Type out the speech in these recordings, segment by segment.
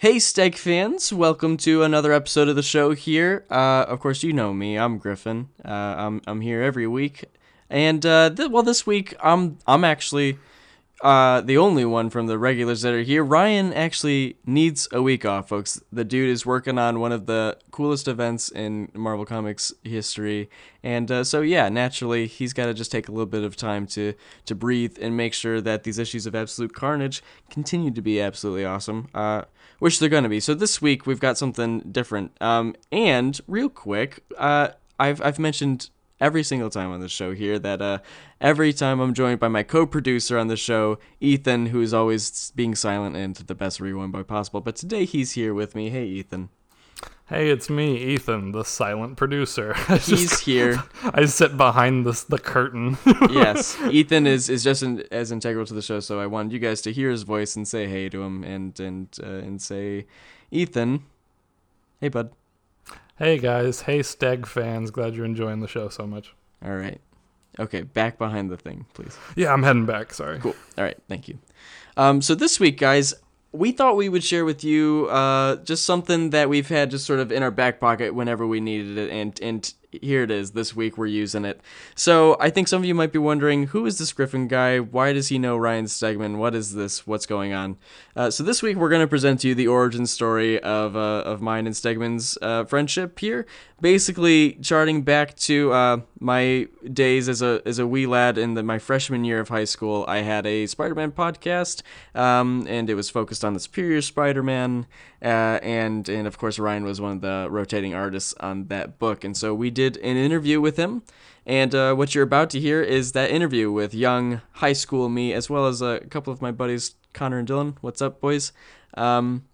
Hey, Steg fans! Welcome to another episode of the show. Here, uh, of course, you know me. I'm Griffin. Uh, I'm I'm here every week, and uh, th- well, this week I'm I'm actually uh, the only one from the regulars that are here. Ryan actually needs a week off, folks. The dude is working on one of the coolest events in Marvel Comics history, and uh, so yeah, naturally he's got to just take a little bit of time to to breathe and make sure that these issues of Absolute Carnage continue to be absolutely awesome. Which they're going to be. So this week we've got something different. Um, and real quick, uh, I've I've mentioned every single time on the show here that uh, every time I'm joined by my co-producer on the show, Ethan, who's always being silent and the best rewind boy possible. But today he's here with me. Hey, Ethan. Hey, it's me, Ethan, the silent producer. He's here. I sit behind this the curtain. yes, Ethan is is just in, as integral to the show, so I wanted you guys to hear his voice and say hey to him and and uh, and say, Ethan, hey bud. Hey guys, hey Steg fans, glad you're enjoying the show so much. All right, okay, back behind the thing, please. Yeah, I'm heading back. Sorry. Cool. All right, thank you. Um, so this week, guys, we thought we would share with you uh, just something that we've had just sort of in our back pocket whenever we needed it, and and here it is. This week we're using it. So I think some of you might be wondering, who is this Griffin guy? Why does he know Ryan Stegman? What is this? What's going on? Uh, so this week we're going to present to you the origin story of uh, of mine and Stegman's uh, friendship here. Basically, charting back to uh, my days as a as a wee lad in the, my freshman year of high school, I had a Spider-Man podcast, um, and it was focused on the Superior Spider-Man, uh, and and of course Ryan was one of the rotating artists on that book, and so we did an interview with him. And uh, what you're about to hear is that interview with young high school me, as well as a couple of my buddies, Connor and Dylan. What's up, boys? Um,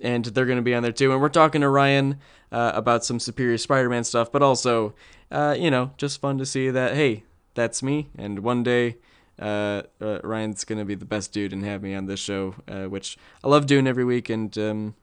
and they're going to be on there too. And we're talking to Ryan uh, about some Superior Spider-Man stuff, but also, uh, you know, just fun to see that hey, that's me. And one day, uh, uh Ryan's going to be the best dude and have me on this show, uh, which I love doing every week. And um,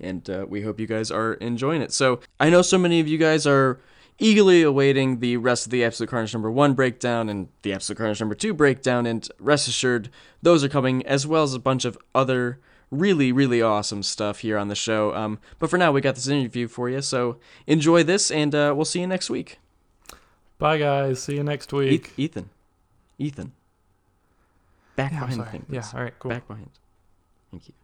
and uh, we hope you guys are enjoying it. So I know so many of you guys are eagerly awaiting the rest of the Absolute Carnage number one breakdown and the Absolute Carnage number two breakdown, and rest assured, those are coming, as well as a bunch of other really, really awesome stuff here on the show. Um, but for now, we got this interview for you, so enjoy this, and uh, we'll see you next week. Bye, guys. See you next week. Ethan. Ethan. Back Yeah, behind the thing. Yeah, all right, cool. Back behind. Thank you.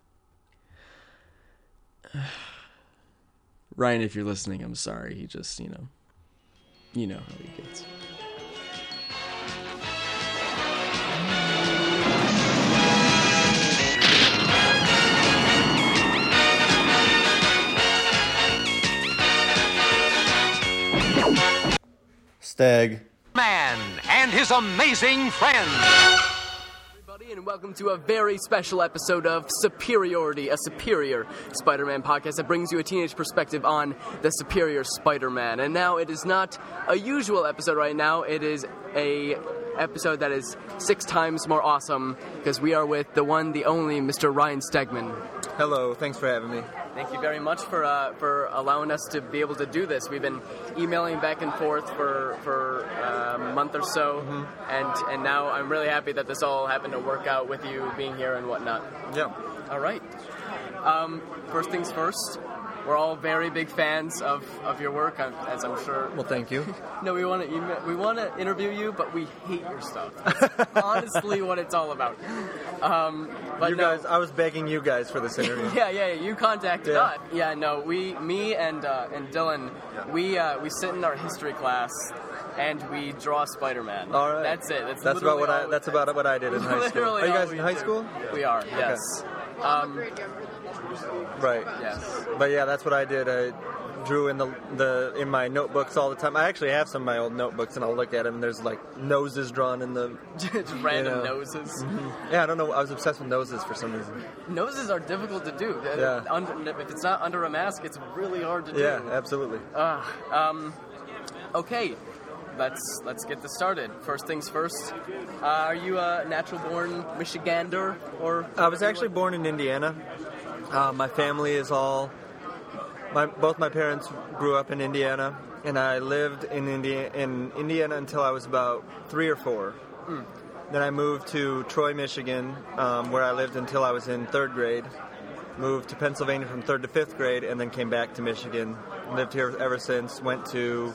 Ryan, if you're listening, I'm sorry. He just, you know, you know how he gets. Stag. Man and his amazing friends. And welcome to a very special episode of Superiority, a superior Spider Man podcast that brings you a teenage perspective on the superior Spider Man. And now it is not a usual episode right now, it is a episode that is six times more awesome because we are with the one, the only Mr. Ryan Stegman. Hello, thanks for having me. Thank you very much for uh, for allowing us to be able to do this. We've been emailing back and forth for for uh, a month or so, and and now I'm really happy that this all happened to work out with you being here and whatnot. Yeah. All right. Um, first things first. We're all very big fans of, of your work, as I'm sure. Well, thank you. No, we want to email, we want to interview you, but we hate your stuff. That's honestly, what it's all about. Um, but you no, guys, I was begging you guys for this interview. yeah, yeah, yeah, you contacted Yeah. us. Yeah, no, we, me and uh, and Dylan, we uh, we sit in our history class and we draw Spider-Man. All right. That's it. That's, That's about what I. That's about what I did in high school. Are you guys in high do. school? We are. Yes. Um, Right. yes. But yeah, that's what I did. I drew in the the in my notebooks all the time. I actually have some of my old notebooks, and I'll look at them. And there's like noses drawn in the. Just random You know. noses. Yeah, I don't know. I was obsessed with noses for some reason. Noses are difficult to do. Yeah. Under, if it's not under a mask, it's really hard to do. Yeah, absolutely. Uh, um, okay, let's let's get this started. First things first. Uh, are you a natural-born Michigander or? I was actually born in Indiana. Uh, my family is all. My both my parents grew up in Indiana, and I lived in India in Indiana until I was about three or four. Then I moved to Troy, Michigan, um, where I lived until I was in third grade. moved to Pennsylvania from third to fifth grade, and then came back to Michigan. Lived here ever since. Went to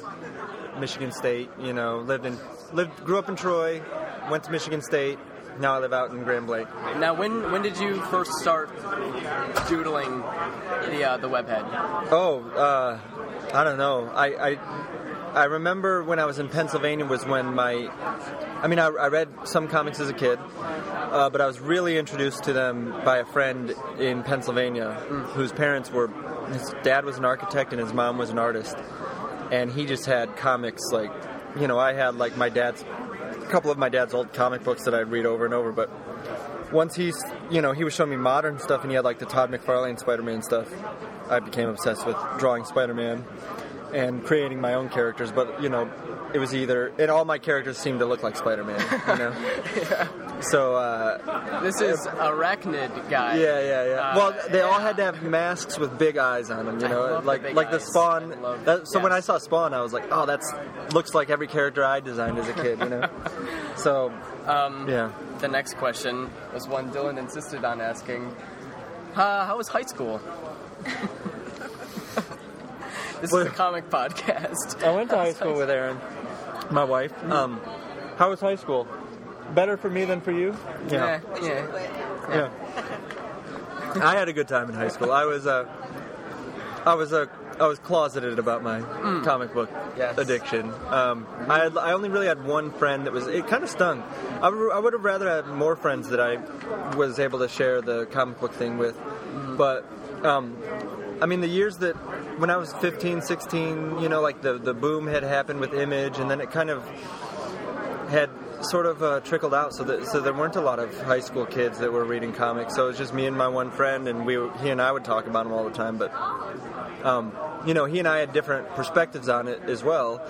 Michigan State. You know, lived in lived grew up in Troy. Went to Michigan State. Now I live out in Grand Blanc. Now, when when did you first start doodling the uh, the webhead? Oh, uh, I don't know. I, I I remember when I was in Pennsylvania was when my, I mean, I, I read some comics as a kid, uh, but I was really introduced to them by a friend in Pennsylvania whose parents were, his dad was an architect and his mom was an artist, and he just had comics like, you know, I had like my dad's, couple of my dad's old comic books that I'd read over and over, but once he's, you know, he was showing me modern stuff and he had like the Todd McFarlane Spider-Man stuff. I became obsessed with drawing Spider-Man and creating my own characters, but you know, it was either and all my characters seemed to look like Spider-Man, you know. So uh, This is Arachnid guy. yeah, yeah, yeah. Uh, well, they all had to have masks with big eyes on them, you I know, love the like big like the. Spawn. That, so when I saw Spawn, I was like, oh, that's looks like every character I designed as a kid, you know. so Um, yeah. The next question was one Dylan insisted on asking. Uh, how was high school? this is a comic podcast. I went to high school with Aaron, my wife. Um, how was high school? Better for me than for you? Yeah, yeah. Yeah. I had a good time in high school. I was uh, I was uh, I was closeted about my comic book Yes. addiction. Um, I had, I only really had one friend that was it kind of stung. I would, I would have rather had more friends that I was able to share the comic book thing with. But um, I mean the years that when I was 15, 16, you know, like the the boom had happened with Image, and then it kind of had sort of uh, trickled out. So that so there weren't a lot of high school kids that were reading comics. So it was just me and my one friend and we he and I would talk about them all the time. But um, you know he and I had different perspectives on it as well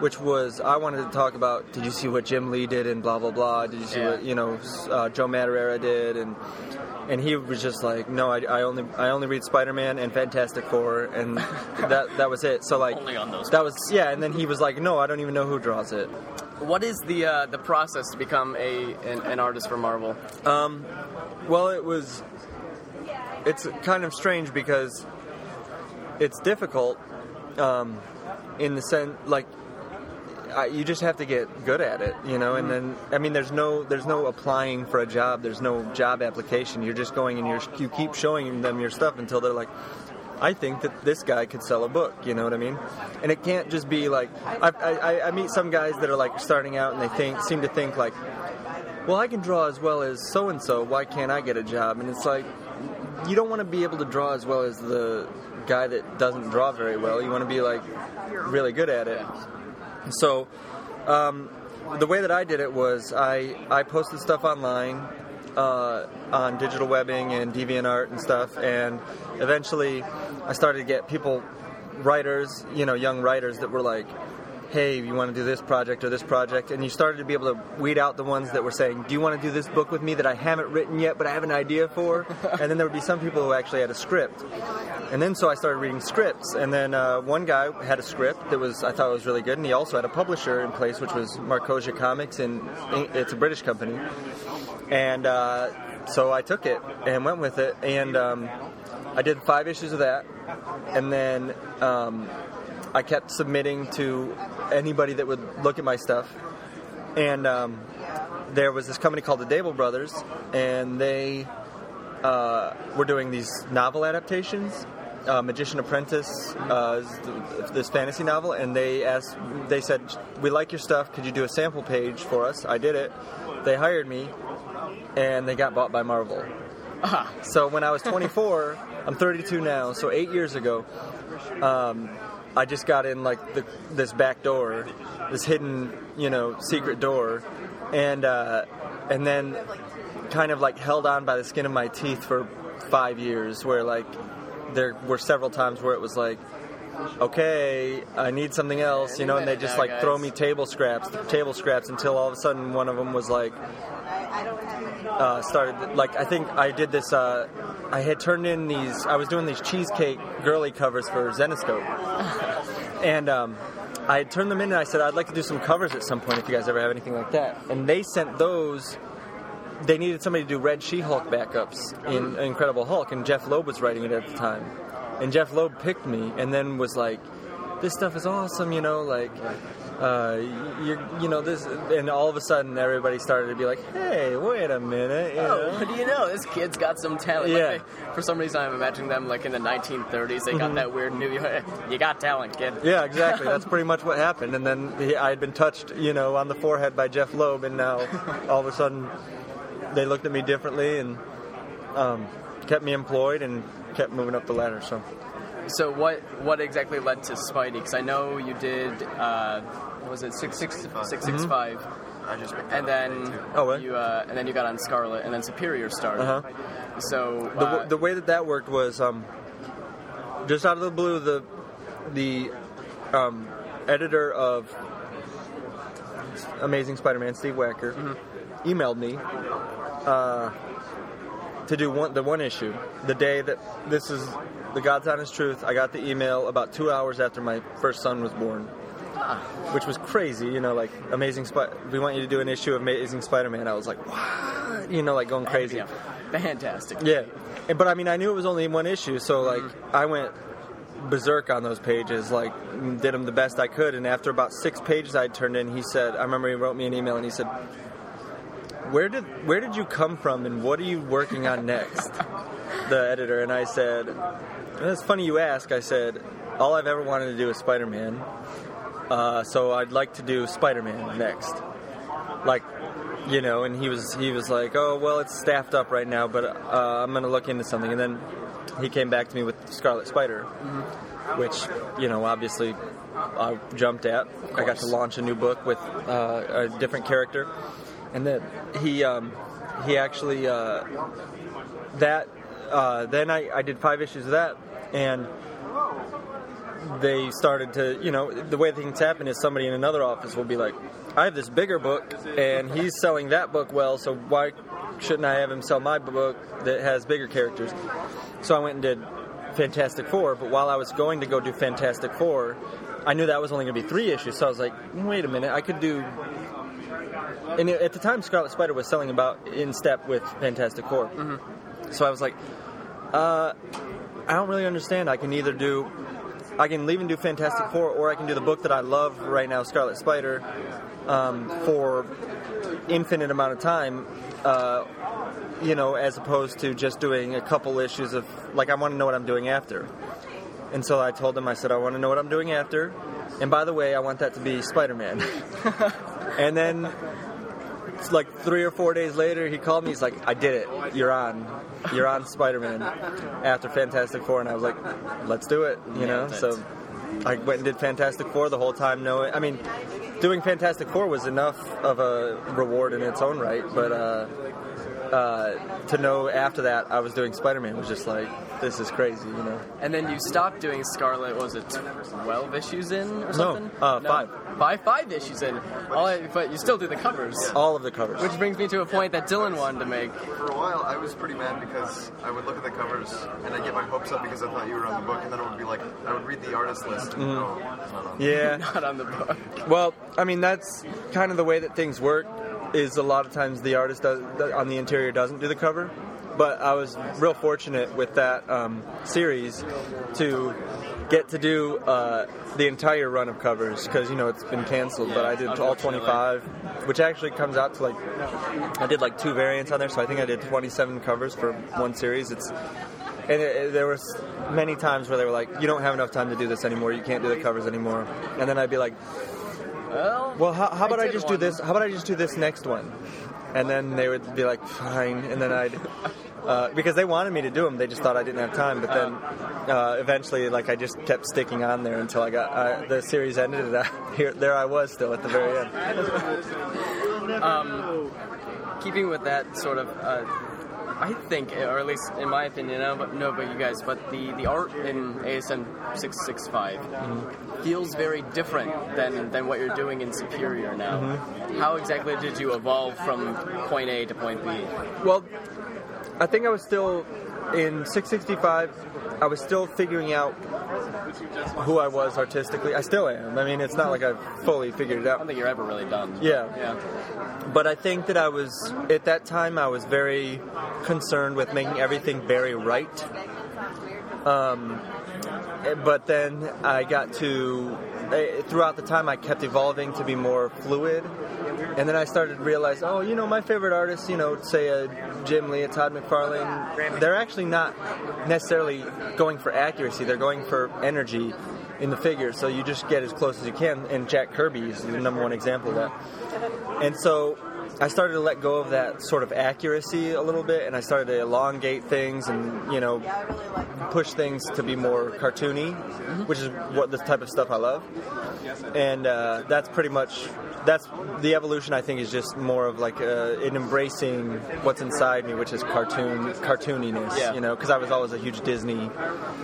which was I wanted to talk about did you see what Jim Lee did and blah blah blah did you see Yeah. what you know uh, Joe Madureira did and and he was just like no I, I only I only read Spider-Man and Fantastic Four and that that was it so like Only on those that was yeah and then he was like no I don't even know who draws it What is the uh, the process to become a an, an artist for Marvel? Um, well, it was. It's kind of strange because it's difficult, um, in the sense like I, you just have to get good at it, you know. And mm-hmm. then I mean, there's no there's no applying for a job. There's no job application. You're just going and you're you keep showing them your stuff until they're like. I think that this guy could sell a book. You know what I mean? And it can't just be like I, I, I meet some guys that are like starting out and they think seem to think like, well, I can draw as well as so and so. Why can't I get a job? And it's like, you don't want to be able to draw as well as the guy that doesn't draw very well. You want to be like really good at it. So, um, the way that I did it was I I posted stuff online uh, on digital webbing and DeviantArt and stuff, and eventually I started to get people, writers, you know, young writers that were like, hey, you want to do this project or this project, and you started to be able to weed out the ones that were saying, do you want to do this book with me that I haven't written yet, but I have an idea for? and then there would be some people who actually had a script. And then so I started reading scripts, and then uh, one guy had a script that was I thought was really good, and he also had a publisher in place, which was Markosia Comics, and it's a British company. And uh, so I took it and went with it, and um, I did five issues of that, and then um, I kept submitting to anybody that would look at my stuff, and um, there was this company called the Dabel Brothers, and they uh, were doing these novel adaptations. Uh, Magician Apprentice, uh, this fantasy novel, and they asked, they said, "We like your stuff. Could you do a sample page for us?" I did it. They hired me, and they got bought by Marvel. So when I was 24, I'm 32 now. So eight years ago, um, I just got in like the, this back door, this hidden, you know, secret door, and uh, and then kind of like held on by the skin of my teeth for five years. Where like there were several times where it was like. Okay, I need something else, you know, and they just like throw me table scraps, table scraps, until all of a sudden one of them was like, uh, started like I think I did this. Uh, I had turned in these. I was doing these cheesecake girly covers for Zenescope, and um, I had turned them in and I said I'd like to do some covers at some point if you guys ever have anything like that. And they sent those they needed somebody to do Red She-Hulk backups in Incredible Hulk, and Jeph Loeb was writing it at the time. And Jeph Loeb picked me, and then was like, "This stuff is awesome," you know, like. Uh, you you know this, and all of a sudden everybody started to be like, "Hey, wait a minute!" You Oh, know? what do you know? This kid's got some talent. Like, Yeah. they- for some reason, I'm imagining them like in the 1930s. They Mm-hmm. got that weird new. You got talent, kid. Yeah, exactly. That's pretty much what happened. And then he, I had been touched, you know, on the forehead by Jeph Loeb, and now all of a sudden they looked at me differently and um, kept me employed and kept moving up the ladder. So So what what exactly led to Spidey? Because I know you did. Uh, was it six six six six five? And then Mm-hmm. Oh, what? you uh, and then you got on Scarlet, and then Superior started. Uh-huh. So the, uh, w the way that that worked was um, just out of the blue, the the um, editor of Amazing Spider-Man, Steve Wacker, emailed me uh, to do one, the one issue. The day that this is the God's honest truth, I got the email about two hours after my first son was born, which was crazy. You know, like Amazing Spider. We want you to do an issue of Amazing Spider-Man. I was like, what? You know, like going crazy. fantastic. Yeah, And- but I mean, I knew it was only one issue, so mm-hmm. like I went berserk on those pages, like did them the best I could. And after about six pages I'd turned in, he said, I remember he wrote me an email and he said, "Where did where did you come from, and what are you working on next?" the editor and I said, "It's funny you ask." I said, "All I've ever wanted to do is Spider-Man, uh, so I'd like to do Spider-Man next." Like you know, and he was he was like, "Oh, well, it's staffed up right now, but uh, I'm gonna look into something." And then he came back to me with Scarlet Spider, which you know, obviously, I jumped at. I got to launch a new book with uh, a different character, and then he um, he actually uh, that uh, then I, I did five issues of that, and they started to, you know, the way things happen is somebody in another office will be like, I have this bigger book, and he's selling that book well, so why shouldn't I have him sell my book that has bigger characters? So I went and did Fantastic Four, but while I was going to go do Fantastic Four, I knew that was only going to be three issues, so I was like, wait a minute, I could do. And at the time, Scarlet Spider was selling about in step with Fantastic 4 So I was like, uh, I don't really understand. I can either do, I can leave and do Fantastic Four, or I can do the book that I love right now, Scarlet Spider, um, for infinite amount of time. Uh, you know, as opposed to just doing a couple issues of like I want to know what I'm doing after. And so I told him, I said, I want to know what I'm doing after. And by the way, I want that to be Spider-Man. and then, it's like three or four days later, he called me. He's like, I did it. You're on. You're on Spider-Man after Fantastic Four. And I was like, let's do it. You know. So I went and did Fantastic Four the whole time. Knowing, I mean, doing Fantastic Four was enough of a reward in its own right. But uh, uh, to know after that I was doing Spider-Man was just like, this is crazy. You know. And then you stopped doing Scarlet. Was it twelve issues in or something? uh, five. Five, five issues in. All I, but you still do the covers. All of the covers. Which brings me to a point that Dylan wanted to make. For a while, I was pretty mad because I would look at the covers and I'd get my hopes up because I thought you were on the book, and then it would be like I would read the artist list. And, oh, it's not on. yeah. Not on the book. Well, I mean that's kind of the way that things work. Is a lot of times the artist does, on the interior doesn't do the cover, but I was real fortunate with that um, series to get to do uh, the entire run of covers because you know it's been canceled. but I did all 25, which actually comes out to like I did like two variants on there, so I think I did 27 covers for one series. It's and it, it- there was many times where they were like, "You don't have enough time to do this anymore. You can't do the covers anymore." And then I'd be like, Well, well, how, how about I, did just do this? How about I just do this next one? And then they would be like, fine. And then I'd, uh, because they wanted me to do them, they just thought I didn't have time. But then uh, eventually, like, I just kept sticking on there until I got uh, the series ended. And I, here, there I was still at the very end. keeping with that sort of, uh, I think, or at least in my opinion, I don't know about you guys, but the, the art in ASM 665 feels very different than, than what you're doing in Superior now. How exactly did you evolve from point A to point B? Well, I think I was still in 665. I was still figuring out who I was artistically. I still am. I mean, it's not like I've fully figured it out. I don't think you're ever really done. Yeah. Yeah. But I think that I was at that time I was very concerned with making everything very right. Um, but then I got to throughout the time I kept evolving to be more fluid. And then I started to realize, oh, you know, my favorite artists, you know, say a Jim Lee, a Todd McFarlane, they're actually not necessarily going for accuracy. They're going for energy in the figure. So you just get as close as you can. And Jack Kirby is the number one example of that. And so I started to let go of that sort of accuracy a little bit, and I started to elongate things and you know push things to be more cartoony, which is what the type of stuff I love. And uh, that's pretty much that's the evolution. I think is just more of like uh, in embracing what's inside me, which is cartoon cartooniness. Yeah. You know, because I was always a huge Disney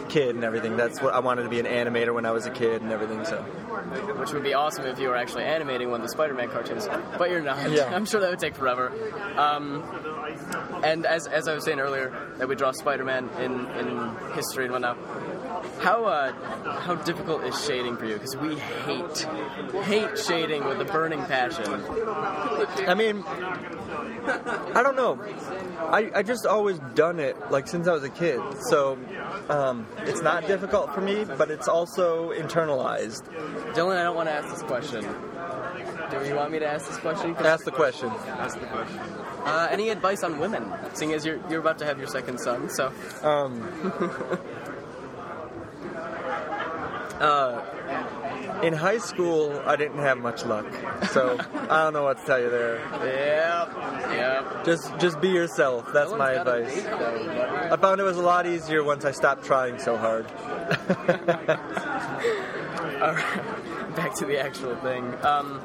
kid and everything. That's what I wanted to be an animator when I was a kid and everything. So Which would be awesome if you were actually animating one of the Spider-Man cartoons, but you're not. Yeah. I'm sure that would take forever. Um, and as, as I was saying earlier, that we draw Spider-Man in, in history and whatnot. How uh, how difficult is shading for you? Because we hate hate shading with a burning passion. I mean, I don't know. I, I just always done it like since I was a kid. So um, it's not difficult for me, but it's also internalized. Dylan, I don't want to ask this question. Do you want me to ask this question? 'Cause- Ask the question. That's the question. Uh, any advice on women? Seeing as you're you're about to have your second son, so Um, uh, in high school, I didn't have much luck, so I don't know what to tell you there. yep, yep. Just just be yourself. That's Dylan's my advice. though. I found it was a lot easier once I stopped trying so hard. All right, back to the actual thing. Um,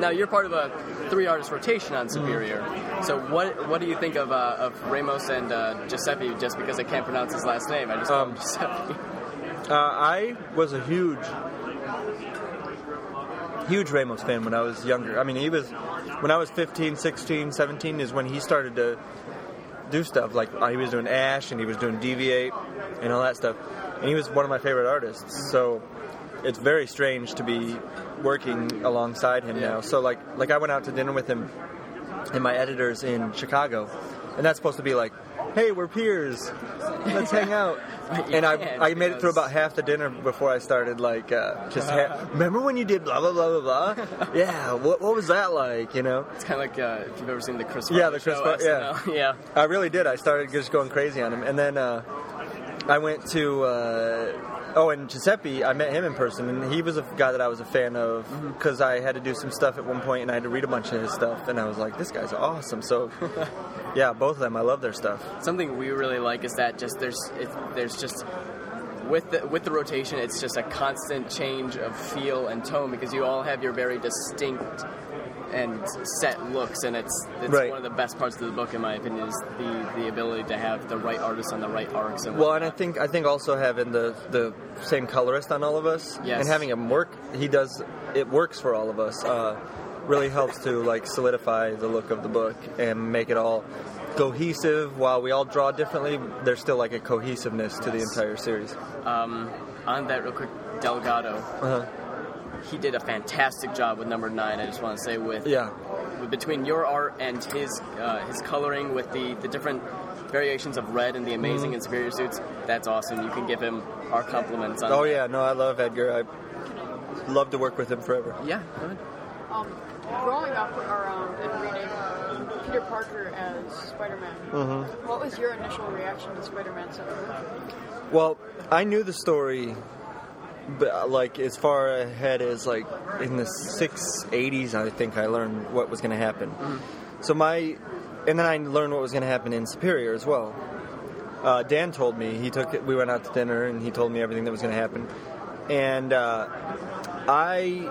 now you're part of a three artist rotation on Superior. So what what do you think of uh, of Ramos and uh, Giuseppe? Just because I can't pronounce his last name, I just call Um, him Giuseppe. Uh, I was a huge, huge Ramos fan when I was younger. I mean, he was, when I was 15, 16, 17 is when he started to do stuff. Like, uh, he was doing Ash and he was doing DV8 and all that stuff. And he was one of my favorite artists. So it's very strange to be working alongside him now. So, like, like I went out to dinner with him and my editors in Chicago. And that's supposed to be like, hey, we're peers. Let's hang out. And I, I made it through about half the dinner before I started, like, uh, just, ha- remember when you did blah, blah, blah, blah, blah? yeah, what, what was that like, you know? It's kind of like uh, if you've ever seen the Chris. Yeah, the Chris show, Far- yeah. Yeah. I really did. I started just going crazy on him. And then uh, I went to, uh, oh, and Giuseppe, I met him in person, and he was a guy that I was a fan of mm-hmm. because I had to do some stuff at one point and I had to read a bunch of his stuff, and I was like, this guy's awesome. So, yeah, both of them, I love their stuff. Something we really like is that just there's it, there's just with the with the rotation, it's just a constant change of feel and tone because you all have your very distinct and set looks, and it's it's Right. one of the best parts of the book, in my opinion, is the the ability to have the right artists on the right arcs. And Well, and I think I think also having the the same colorist on all of us Yes. and having him work, he does it works for all of us. Uh, really helps to like solidify the look of the book and make it all cohesive. While we all draw differently, there's still like a cohesiveness to the entire series. um, on that, real quick, Delgado. Uh-huh. He did a fantastic job with number nine. I just want to say with Yeah, with- between your art and his uh, his coloring with the, the different variations of red and the amazing Mm-hmm. and superior suits, that's awesome. You can give him our compliments on Oh that. yeah, no, I love Edgar. I love to work with him forever. Yeah, go ahead. Um, growing up around and reading Peter Parker as Spider-Man, Mm-hmm. what was your initial reaction to Spider-Man 7? Well, I knew the story, but like as far ahead as like in the six eighties, I think I learned what was going to happen. So my, and then I learned what was going to happen in Superior as well. Uh, Dan told me he took it. We went out to dinner, and he told me everything that was going to happen, and uh, I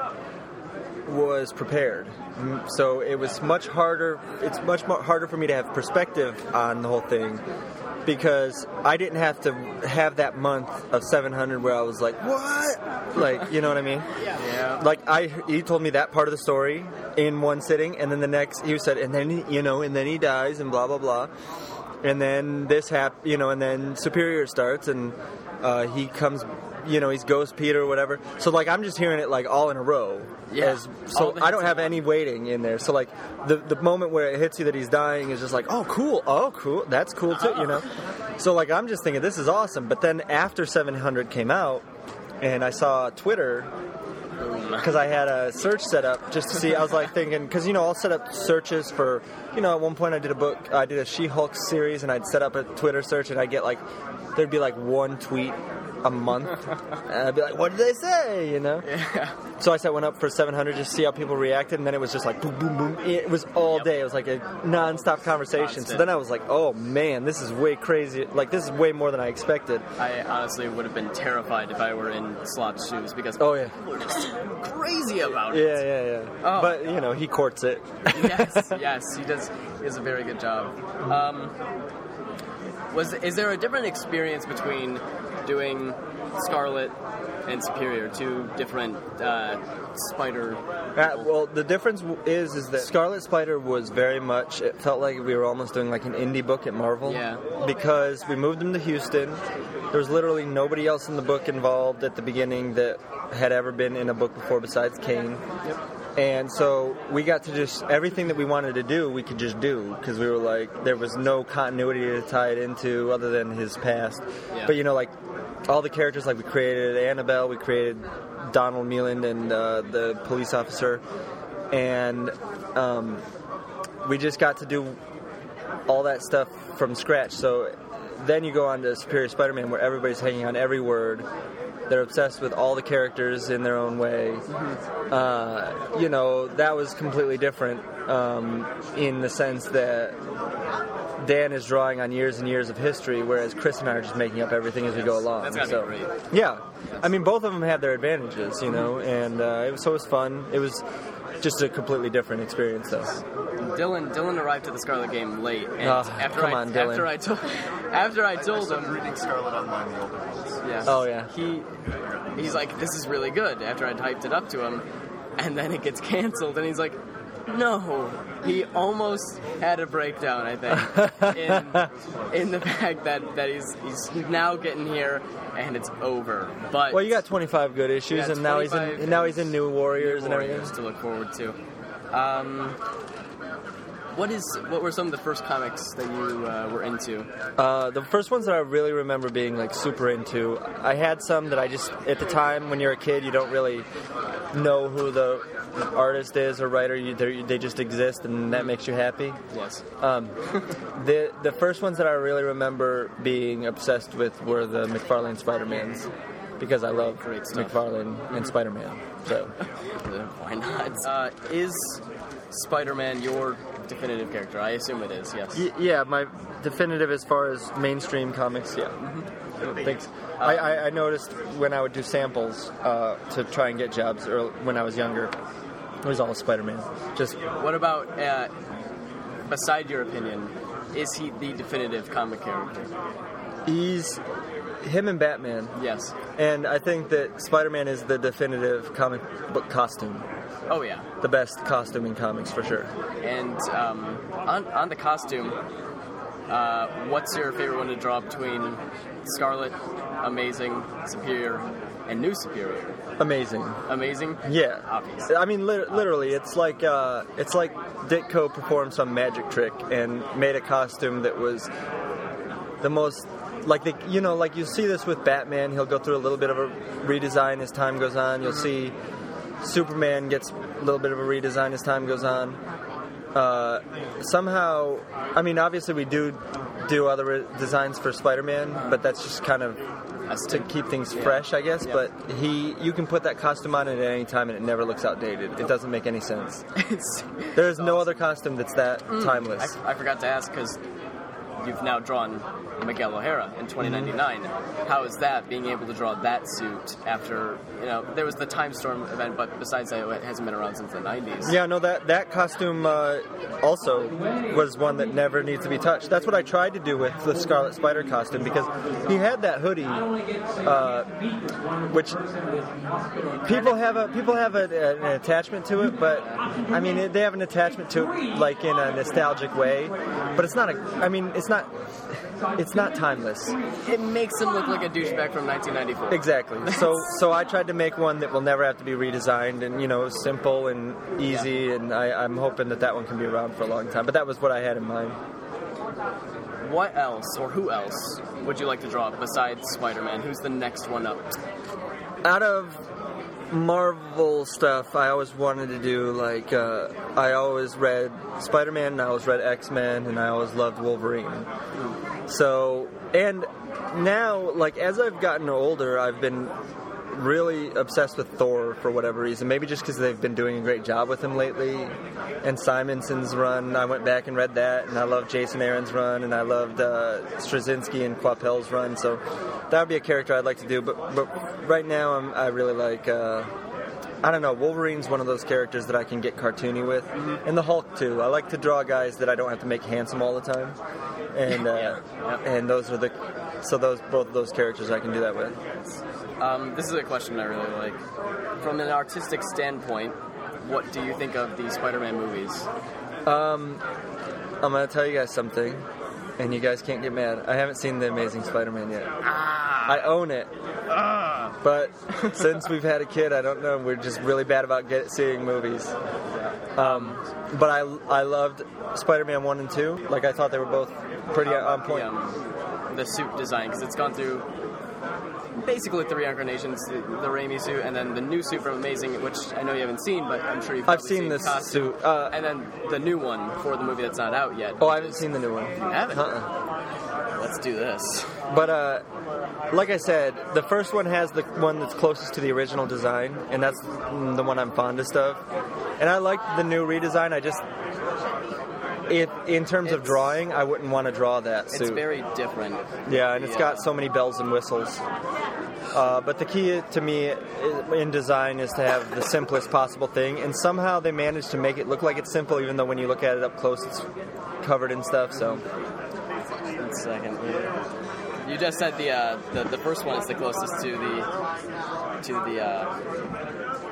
was prepared. Mm, So it was much harder. It's much harder for me to have perspective on the whole thing because I didn't have to have that month of 700 where I was like, "What?" Like, you know what I mean? Yeah. Like I, he told me that part of the story in one sitting, and then the next he said, and then he, you know, and then he dies, and blah blah blah. And then this hap, you know, and then Superior starts, and uh, he comes, you know, he's Ghost Peter or whatever. So like I'm just hearing it like all in a row. Yeah. As, so I don't have any waiting in there. So like the the moment where it hits you that he's dying is just like, oh cool, oh cool, that's cool too, you know. So like I'm just thinking this is awesome. But then after 700 came out, and I saw Twitter because I had a search set up just to see. I was like thinking because you know I'll set up searches for you know at one point I did a book I did a She-Hulk series and I'd set up a Twitter search and I'd get like there'd be like one tweet a month. And I'd be like what did they say? You know? Yeah. so I set one up for 700 just to see how people reacted and then it was just like boom boom boom. It was all day. It was like a non-stop conversation. So then I was like oh man this is way crazy. Like this is way more than I expected. I honestly would have been terrified if I were in Slott's shoes because oh yeah. people are just crazy about it. yeah yeah yeah. Oh. but you know he courts it. Yes, yes, he does. He does a very good job. Um, was is there a different experience between doing Scarlet and Superior, two different uh, spider? Uh, well, the difference is is that Scarlet Spider was very much. It felt like we were almost doing like an indie book at Marvel. Yeah. Because we moved them to Houston. There was literally nobody else in the book involved at the beginning that had ever been in a book before besides Kaine. Yep. And so we got to just everything that we wanted to do, we could just do because we were like there was no continuity to tie it into other than his past. Yeah. But you know, like all the characters, like we created Annabelle, we created Donald Meland and uh, the police officer, and um, we just got to do all that stuff from scratch. So then you go on to Superior Spider-Man, where everybody's hanging on every word. They're obsessed with all the characters in their own way. Uh, you know, that was completely different um, in the sense that Dan is drawing on years and years of history, whereas Chris and I are just making up everything as we go along. That's so, be great. Yeah, I mean, both of them had their advantages, you know, and uh, it was so it was fun. It was just a completely different experience, though. Dylan Dylan arrived to the Scarlet game late, and Ah, after come I on, Dylan. after I told after I I told him, reading Scarlet Online, the older ones. yeah, Oh, yeah. he he's like, this is really good. After I typed it up to him, and then it gets canceled, and he's like. No, he almost had a breakdown. I think in, in the fact that, that he's he's now getting here and it's over. But Well, you got 25 good issues, Yeah, and now he's in and now he's in New Warriors and Warriors everything. to look forward to. Um, what is what were some of the first comics that you uh, were into? Uh, the first ones that I really remember being like super into, I had some that I just at the time when you're a kid you don't really know who the artist is or writer. You, they're- just exist, and that makes you happy. Yes. Um, the the first ones that I really remember being obsessed with were the McFarlane Spider Mans because I love Great stuff. McFarlane and Spider Man. So Why not? Uh, is Spider-Man your definitive character? I assume it is. Yes. Y- yeah, my definitive as far as mainstream comics. Yeah, thanks. I, I, I noticed when I would do samples uh, to try and get jobs early, when I was younger, it was all Spider-Man. Just What about uh, beside your opinion? Is he the definitive comic character? he's him and Batman, Yes. and I think that Spider-Man is the definitive comic book costume, Oh yeah. the best costume in comics for sure. And um, on on the costume, uh, what's your favorite one to draw between Scarlet, Amazing, Superior, and New Superior? Amazing. Amazing. Yeah, Obviously. I mean, lit- literally, it's like uh, it's like Ditko performed some magic trick and made a costume that was the most like the you know like you see this with Batman. He'll go through a little bit of a redesign as time goes on. You'll see Superman gets a little bit of a redesign as time goes on. Uh, somehow, I mean, obviously we do do other re- designs for Spider-Man, but that's just kind of to keep things fresh, I guess. Yeah. But he, you can put that costume on at any time, and it never looks outdated. It doesn't make any sense. There is no other costume that's that timeless. I, I forgot to ask because you've now drawn Miguel O'Hara in 2099. How is that being able to draw that suit after you know there was the Time Storm event, but besides that, it hasn't been around since the 90s. Yeah, no, that that costume uh, also was one that never needs to be touched. That's what I tried to do with the Scarlet Spider costume because he had that hoodie, uh, which people have a people have a, an attachment to it, but I mean it, they have an attachment to it like in a nostalgic way. But it's not a. I mean, it's not not it's not timeless. It makes him look like a douchebag from 1994. Exactly. So so I tried to make one that will never have to be redesigned and you know simple and easy and I, I'm hoping that that one can be around for a long time. But that was what I had in mind. What else, or who else, would you like to draw besides Spider-Man? Who's the next one up? Out of Marvel stuff, I always wanted to do like uh, I always read Spider-Man, and I always read X-Men, and I always loved Wolverine. So and now, like as I've gotten older, I've been really obsessed with Thor for whatever reason. Maybe just because they've been doing a great job with him lately. And Simonson's run, I went back and read that, and I loved Jason Aaron's run, and I loved uh, Straczynski and Coipel's run. So that would be a character I'd like to do. But but right now, I'm, I really like. Uh, I don't know. Wolverine's one of those characters that I can get cartoony with, and the Hulk too. I like to draw guys that I don't have to make handsome all the time, and uh, and those are the so those both of those characters I can do that with. Um, this is a question I really like. From an artistic standpoint, what do you think of the Spider-Man movies? Um, I'm gonna tell you guys something, and you guys can't get mad. I haven't seen the Amazing Spider-Man yet. I own it, Ah. but since we've had a kid, I don't know. We're just really bad about get, seeing movies. Um, but I I loved Spider-Man one and two. Like I thought they were both pretty on point. The, um, the suit design, because it's gone through basically three incarnations: the, the Raimi suit, and then the new suit from Amazing, which I know you haven't seen, but I'm sure you've. I've probably seen this costume. suit. Uh, and then the new one for the movie that's not out yet. oh, I haven't seen the new one. You haven't? Uh-uh. Let's do this. But uh, like I said, the first one has the one that's closest to the original design, and that's the one I'm fondest of. And I like the new redesign. I just, if in terms of drawing, I wouldn't want to draw that suit. It's very different. yeah, and it's Yeah. got so many bells and whistles. Uh, but the key to me in design is to have the simplest possible thing, and somehow they managed to make it look like it's simple, even though when you look at it up close, it's covered in stuff. So One second. You just said the, uh, the the first one is the closest to the to the uh,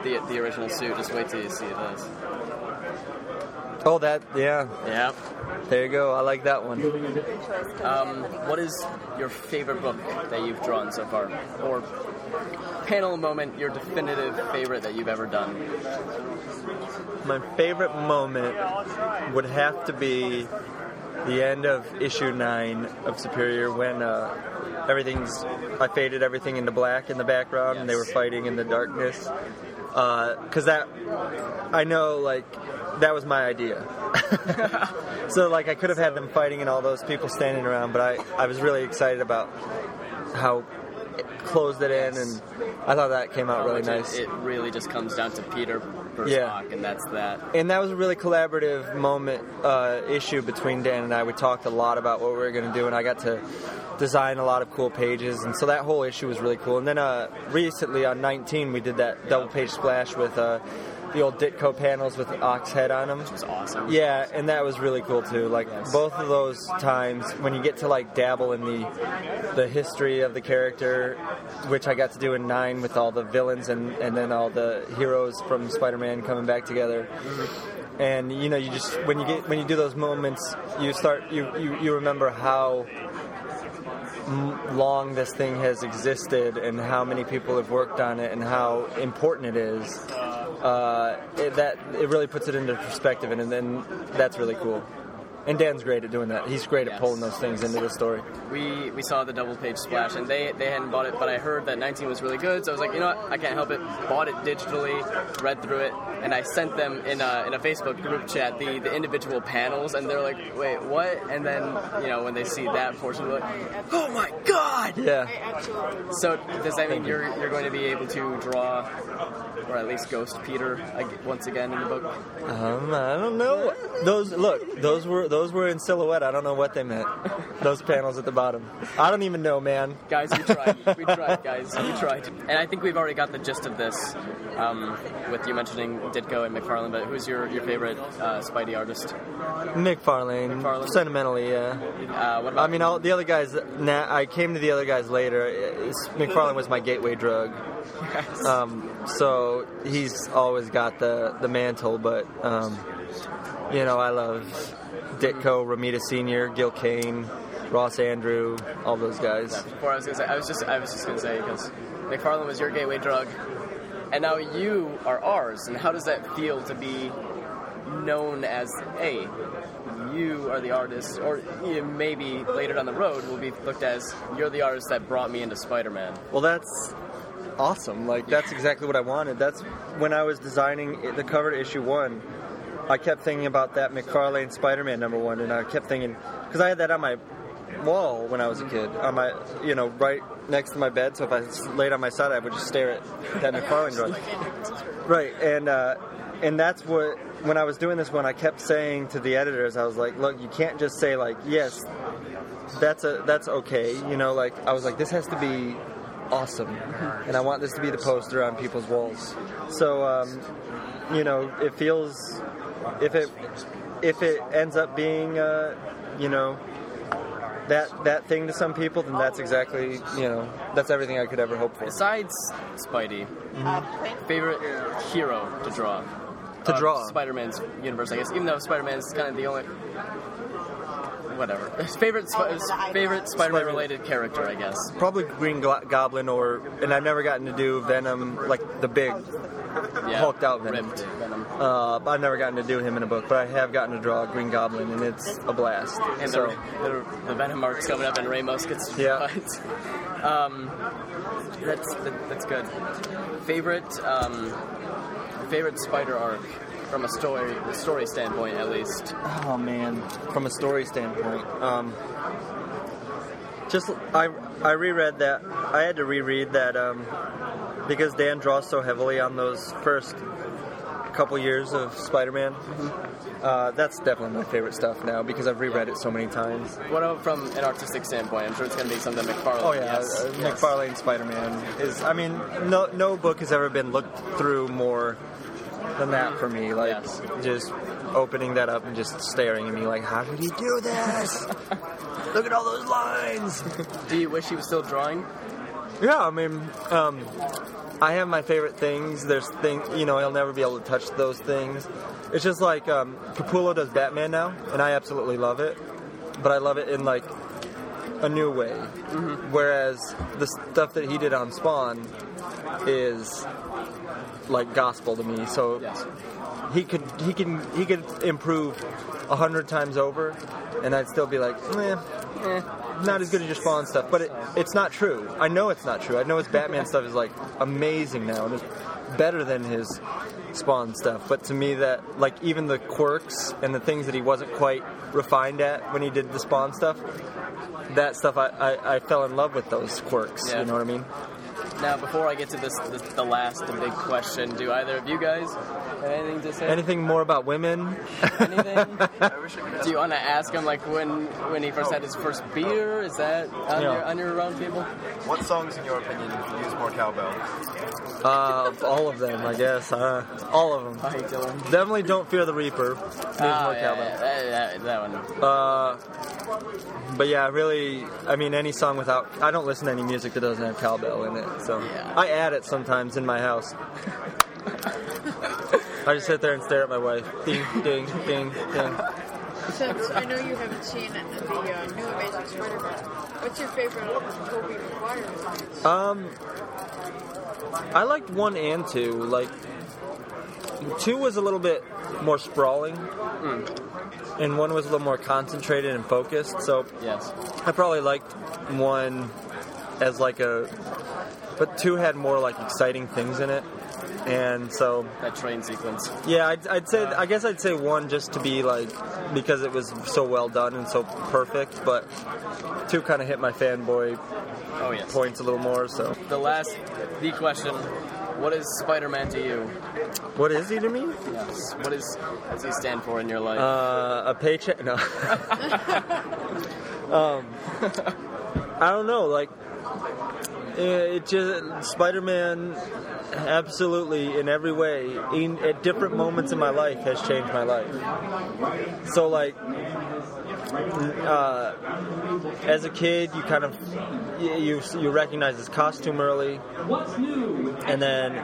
the the original suit. Just wait till you see this. Oh, that yeah. Yeah. There you go. I like that one. Um, what is your favorite book that you've drawn so far, or panel moment, your definitive favorite that you've ever done? My favorite moment would have to be the end of issue nine of Superior when uh, everything's I faded everything into black in the background and they were fighting in the darkness. Because that I know like that was my idea. so like I could have had them fighting and all those people standing around, but I I was really excited about how it closed it in and I thought that came out really nice. It, really just comes down to Peter Yeah. And that's that. and that was a really collaborative moment uh, issue between Dan and I. We talked a lot about what we were going to do, and I got to design a lot of cool pages, and so that whole issue was really cool. And then uh, recently on 19, we did that double page splash with uh, the old Ditko panels with Ox head on them. It's awesome. Yeah, and that was really cool too. Like both of those times when you get to like dabble in the the history of the character, which I got to do in nine with all the villains and and then all the heroes from Spider-Man coming back together. Mm-hmm. And you know, you just when you get when you do those moments, you start you you, you remember how long this thing has existed and how many people have worked on it and how important it is. Uh, it, that it really puts it into perspective, and, and then that's really cool. And Dan's great at doing that. He's great at pulling those things into the story. We we saw the double page splash, and they they hadn't bought it, but I heard that 19 was really good, so I was like, you know what, I can't help it. Bought it digitally, read through it, and I sent them in a in a Facebook group chat the the individual panels, and they're like, wait, what? And then you know when they see that portion, they're like, oh my god! Yeah. I absolutely love So does that mean you're you're going to be able to draw, or at least ghost Peter once again in the book? Um, I don't know. Those look. Those were those were in silhouette. I don't know what they meant. Those panels at the bottom. I don't even know, man. Guys, we tried. We tried, guys. We tried. And I think we've already got the gist of this um, with you mentioning Ditko and McFarlane, but who's your, your favorite uh, Spidey artist? McFarlane. McFarlane. Sentimentally, yeah. Uh, what about I mean, all, the other guys. Nah, I came to the other guys later. It's, McFarlane was my gateway drug. Um, so he's always got the, the mantle, but um, you know I love Ditko, Romita Senior, Gil Kane, Ross Andru, all those guys. Before I was gonna say, I was just, I was just gonna say because McFarlane was your gateway drug, and now you are ours. And how does that feel to be known as a? You are the artist, or maybe later down the road will be looked as you're the artist that brought me into Spider-Man. Well, that's awesome. Like that's exactly what I wanted. That's when I was designing the cover to issue one. I kept thinking about that McFarlane Spider-Man number one, and I kept thinking because I had that on my wall when I was a kid, on my you know right next to my bed. So if I laid on my side, I would just stare at that McFarlane drawing. Right, and uh, and that's what when I was doing this one, I kept saying to the editors, I was like, look, you can't just say like yes, that's a that's okay, you know, like I was like, this has to be awesome, and I want this to be the poster on people's walls. So, um, you know, it feels if it if it ends up being, uh, you know. That, that thing to some people, then that's exactly you know that's everything I could ever hope for. Besides Spidey, favorite hero to draw. To of draw. Spider-Man's universe, I guess. Even though Spider-Man's kind of the only. Whatever. favorite Sp- favorite Spider-Man related character, I guess. Probably Green Glo- Goblin, or and I've never gotten to do Venom, like the big Yeah. Hulked out Venom. Ripped Venom. Uh, I've never gotten to do him in a book, but I have gotten to draw Green Goblin, and it's a blast. And so, the, the, the Venom arc's coming up, and Ramos gets Yeah. fight. Um, that's that, that's good. Favorite um, favorite Spider arc from a story story standpoint, at least. oh man, from a story standpoint, um, just I I reread that. I had to reread that um, because Dan draws so heavily on those first couple years of Spider-Man. Uh, that's definitely my favorite stuff now because I've reread it so many times. What about from an artistic standpoint? I'm sure it's going to be something McFarlane. Oh yeah, yes. uh, yes. Spider-Man is. I mean, no no book has ever been looked through more than that for me. Like Yes. just opening that up and just staring at me like, how did he do this? Look at all those lines. Do you wish he was still drawing? yeah, I mean, um, I have my favorite things. There's things, you know, I'll never be able to touch those things. It's just like um, Capullo does Batman now, and I absolutely love it. But I love it in like a new way. Whereas the stuff that he did on Spawn is like gospel to me. So Yes. he could he can he could improve a hundred times over, and I'd still be like, eh, eh, not as good as your Spawn stuff. But it, it's not true. I know it's not true. I know his Batman stuff is like amazing now, and it's better than his Spawn stuff. But to me, that like even the quirks and the things that he wasn't quite refined at when he did the Spawn stuff, that stuff I, I, I fell in love with those quirks. Yeah. You know what I mean? Now, before I get to this, this the last, the big question, do either of you guys anything to say? Anything more about women? Anything? I wish I could ask do you want to ask him like when when he first had his first beer? Is that on Yeah. your on your round table? what songs, in your opinion, use more cowbell? Uh, all of them, I guess. Uh, all of them. Hi, Dylan. Definitely don't fear the Reaper. There's Ah, more yeah, cowbell. yeah, that, that, that one. Uh, but yeah, really, I mean, any song without. I don't listen to any music that doesn't have cowbell in it. So Yeah. I add it sometimes in my house. I just sit there and stare at my wife. Ding, ding, ding, ding. Since I know you haven't seen the uh, new Amazing Spider-Man, what's your favorite Tobey Maguire songs? Um, I liked one and two. Like, two was a little bit more sprawling, and one was a little more concentrated and focused. So Yes. I probably liked one as like a, but two had more like exciting things in it, and so That train sequence. yeah, I'd, I'd say I guess I'd say one just to be like because it was so well done and so perfect, but two kind of hit my fanboy Oh yes. points a little more. So The last, the question. What is Spider-Man to you? what is he to me? Yes. What is does he stand for in your life? Uh, a paycheck? No. um, I don't know. Like, Eh, it just Spider-Man, absolutely in every way, in at different moments in my life, has changed my life. So like, uh, as a kid, you kind of you you, recognize his costume early, and then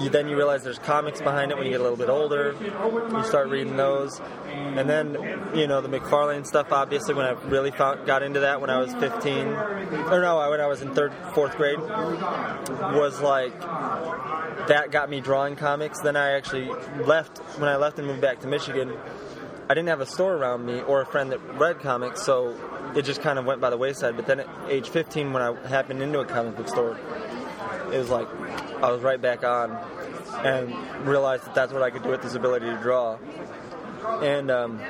you then you realize there's comics behind it when you get a little bit older. You start reading those, and then you know the McFarlane stuff. Obviously, when I really found, got into that when I was 15, or no, when I was in third, fourth grade, was like that got me drawing comics. Then I actually left when I left and moved back to Michigan. I didn't have a store around me or a friend that read comics, so it just kind of went by the wayside. But then at age 15, when I happened into a comic book store, it was like I was right back on and realized that that's what I could do with this ability to draw. And um,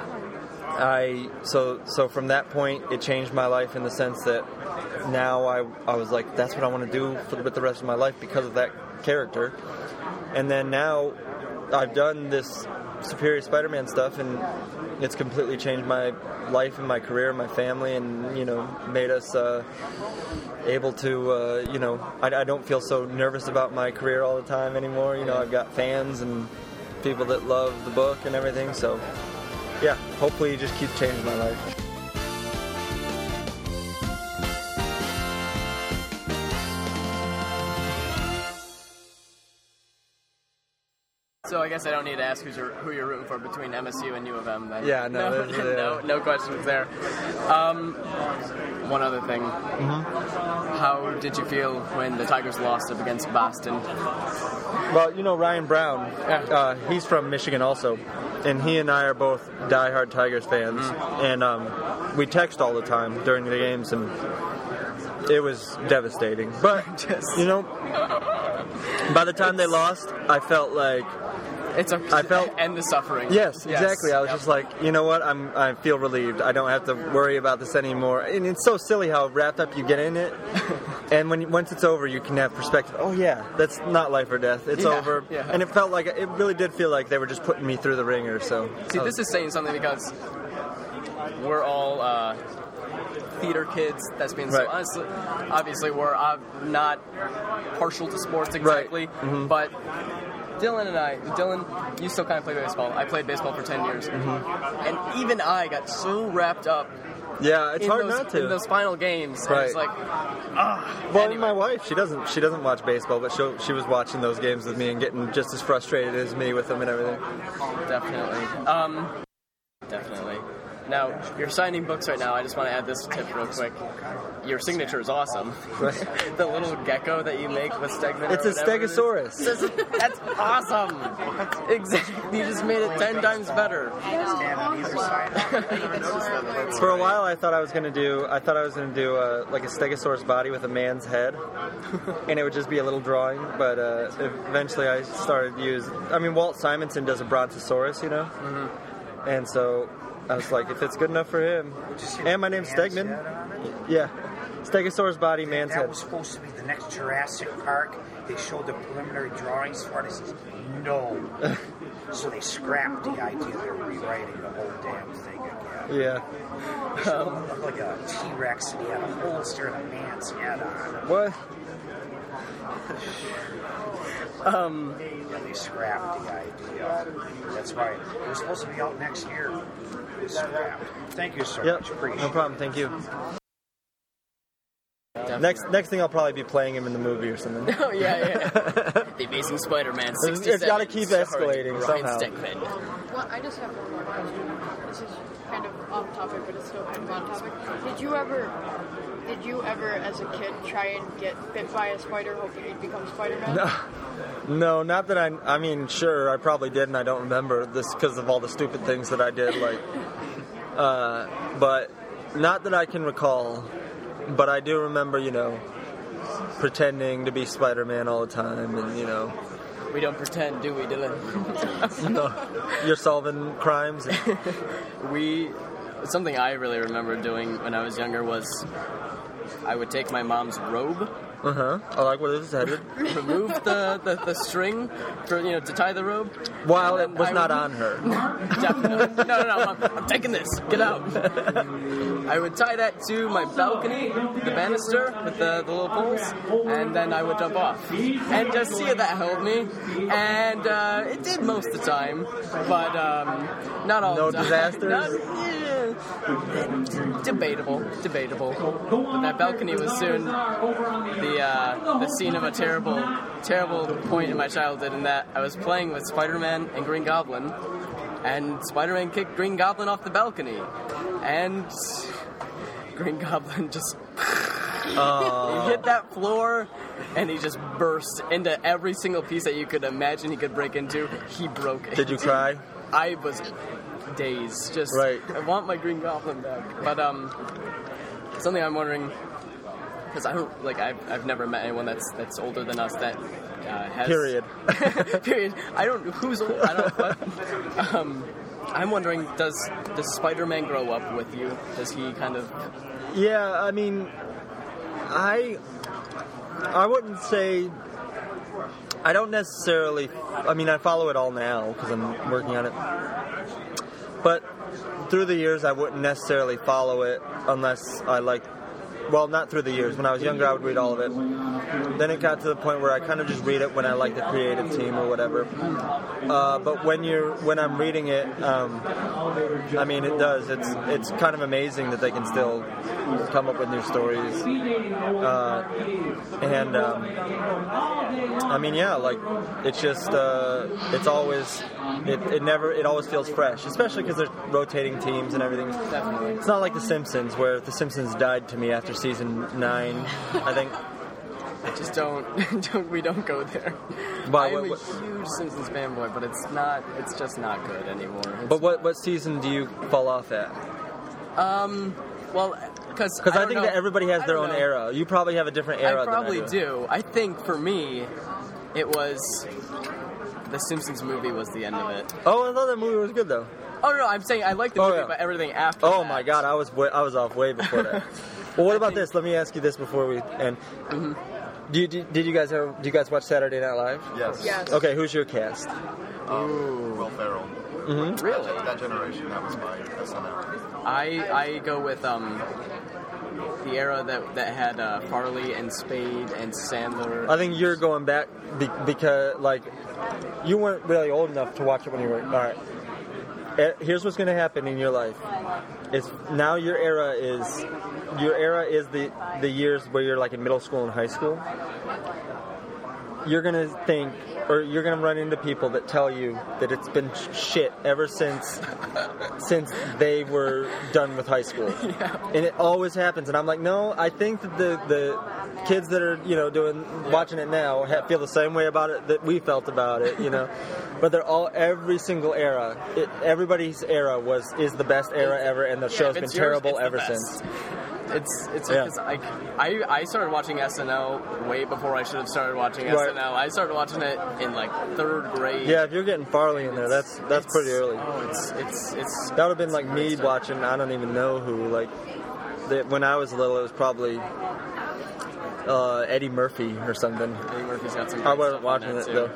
I so so from that point, it changed my life in the sense that now I I was like that's what I want to do for with the rest of my life because of that character. And then now I've done this Superior Spider-Man stuff, and it's completely changed my life and my career, and my family, and you know, made us uh, able to, uh, you know, I, I don't feel so nervous about my career all the time anymore. You know, I've got fans and people that love the book and everything. So, yeah, hopefully, it just keeps changing my life. So I guess I don't need to ask who's your, who you're rooting for between MSU and U of M. Then. Yeah, no, no, there's, uh, no, no questions there. Um, one other thing. Mm-hmm. How did you feel when the Tigers lost up against Boston? Well, you know Ryan Brown. Uh, he's from Michigan also, and he and I are both diehard Tigers fans, and um, we text all the time during the games, and it was devastating. But you know, by the time they lost, I felt like It's a I felt- end the suffering. Yes, exactly. I was Yep. just like, you know what? I'm I feel relieved. I don't have to worry about this anymore. And it's so silly how wrapped up you get in it. and when once it's over, you can have perspective. Oh yeah, that's not life or death. It's Yeah, over. yeah. And it felt like it really did feel like they were just putting me through the ringer. So See, I this is saying something because we're all uh, theater kids. That's being so Right. honestly, obviously we're uh, not partial to sports exactly, Mm-hmm. but. Dylan and I, Dylan, you still kind of play baseball. I played baseball for 10 years. Mm-hmm. And even I got so wrapped up yeah, it's in, hard those, not to. in those final games. I was Right. like, ah. well, anyway. my wife, she doesn't she doesn't watch baseball, but she she was watching those games with me and getting just as frustrated as me with them and everything. Definitely. Um, definitely. Now, you're signing books right now. I just want to add this tip real quick. Your signature is awesome. The little gecko that you make with Stegman. It's a whatever it is. Stegosaurus. This That's awesome. Exactly. You just made it ten times better. For a while, I thought I was gonna do. I thought I was gonna do uh, like a Stegosaurus body with a man's head, and it would just be a little drawing. But uh, eventually, I started to use. I mean, Walt Simonson does a Brontosaurus, you know, Mm-hmm. and so I was like, if it's good enough for him, and my name's Stegman, yeah, Stegosaurus body, man's That head. was supposed to be the next Jurassic Park. They showed the preliminary drawings for it. I says, no. so they scrapped the idea. They're rewriting the whole damn thing again. Yeah. Showed him look like a T-Rex and he had a holster and a man's head on. What? Um, Yeah, they scrapped the idea. That's right. It was supposed to be out next year. Scrapped. Thank you so Yep. much. Appreciate No problem. Thank you. Next, next thing I'll probably be playing him in the movie or something. oh yeah, yeah. the Amazing Spider-Man. It's 67. gotta keep starring escalating Ryan somehow. Stegman. Well, I just have one more question. This is kind of off topic, but it's still kind of on topic. Did you ever, did you ever, as a kid, try and get bit by a spider, hoping you'd become Spider-Man? No, no, not that I. I mean, sure, I probably did, and I don't remember this because of all the stupid things that I did. Like, uh, but not that I can recall. But I do remember, you know, pretending to be Spider-Man all the time, and you know, We don't pretend, do we, Dylan? no, you're solving crimes. And, we something I really remember doing when I was younger was I would take my mom's robe, uh huh. I like where this is headed. remove the, the, the string for you know to tie the robe. While it was I not would- on her. Definitely. No, no, no, mom, I'm taking this. Get out. I would tie that to my balcony, the banister with the, the little poles, and then I would jump off. And just see if that held me. And uh, it did most of the time, but um, not all No the time. disasters? Not- yeah, debatable, debatable. But that balcony was soon the uh, the scene of a terrible, terrible point in my childhood. In that I was playing with Spider-Man and Green Goblin, and Spider-Man kicked Green Goblin off the balcony, and Green Goblin just he hit that floor and he just burst into every single piece that you could imagine he could break into. He broke it. Did you cry? I was dazed. Just Right. I want my Green Goblin back. But um, something I'm wondering because I don't like I've, I've never met anyone that's that's older than us that uh, has Period. period. I don't who's old. I don't. What? Um, I'm wondering does does Spider-Man grow up with you? Does he kind of Yeah, I mean, I I wouldn't say I don't necessarily. I mean, I follow it all now because I'm working on it. But through the years, I wouldn't necessarily follow it unless I like. Well, not through the years. When I was younger, I would read all of it. Then it got to the point where I kind of just read it when I like the creative team or whatever. Uh, but when you're when I'm reading it, um, I mean, it does. It's it's kind of amazing that they can still come up with new stories. Uh, and um, I mean, yeah, like it's just uh, it's always it, it never it always feels fresh, especially because there's rotating teams and everything. It's not like The Simpsons, where The Simpsons died to me after season nine. I think. I just don't, don't we don't go there. Why, I'm what- a huge Simpsons fanboy, but it's not. It's just not good anymore. It's- But what what season do you fall off at? um, well, because Because I, think that everybody has their own know. era. You probably have a different era. I probably do. do. I think for me, it was the Simpsons movie was the end of it. Oh, I thought that movie was good though. Oh no, no I'm saying I like the Oh, movie, yeah. but everything after. Oh that- my god, I was way, I was off way before that. well, what about this? Let me ask you this before we end. Mm-hmm. Do you, did, did you guys ever, do you guys watch Saturday Night Live? Yes. Yes. Okay, who's your cast? Um, Will Ferrell. Really? That generation, that was my SNL. I I go with um the era that that had uh, Farley and Spade and Sandler. I think you're going back be, because like you weren't really old enough to watch it when you were. All right. Eh, Here's what's going to happen in your life. It's now your era is your era is the the years where you're like in middle school and high school. You're gonna think, or you're gonna run into people that tell you that it's been shit ever since since they were done with high school, and it always happens. And I'm like, no, I think that the the kids that are you know doing watching it now ha- feel the same way about it that we felt about it, you know. but they're all every single era. It, everybody's era was is the best era ever, and the Yeah, show's been yours, terrible ever since. It's it's Yeah. because I, I started watching SNL way before I should have started watching Right. SNL. I started watching it in like third grade. Yeah, if you're getting Farley in there, that's that's pretty early. Oh, it's it's it's. That would have been like me stuff. watching. I don't even know who. Like the, when I was little, it was probably uh, Eddie Murphy or something. Eddie Murphy's got some. I wasn't watching it though.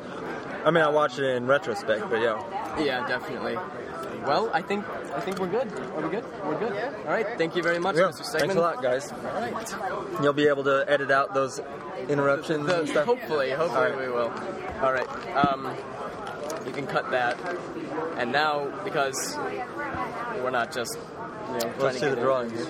I mean, I watched it in retrospect, but yeah. Yeah, definitely. Well, I think I think we're good. Are we good? We're good. Yeah. All right. Thank you very much, Yeah. Mr. Stegman. Thanks a lot, guys. All right. You'll be able to edit out those interruptions The- and stuff. hopefully, hopefully All right. we will. All right. Um, you can cut that. And now, because we're not just, you know, trying Let's to see get the in- drawings.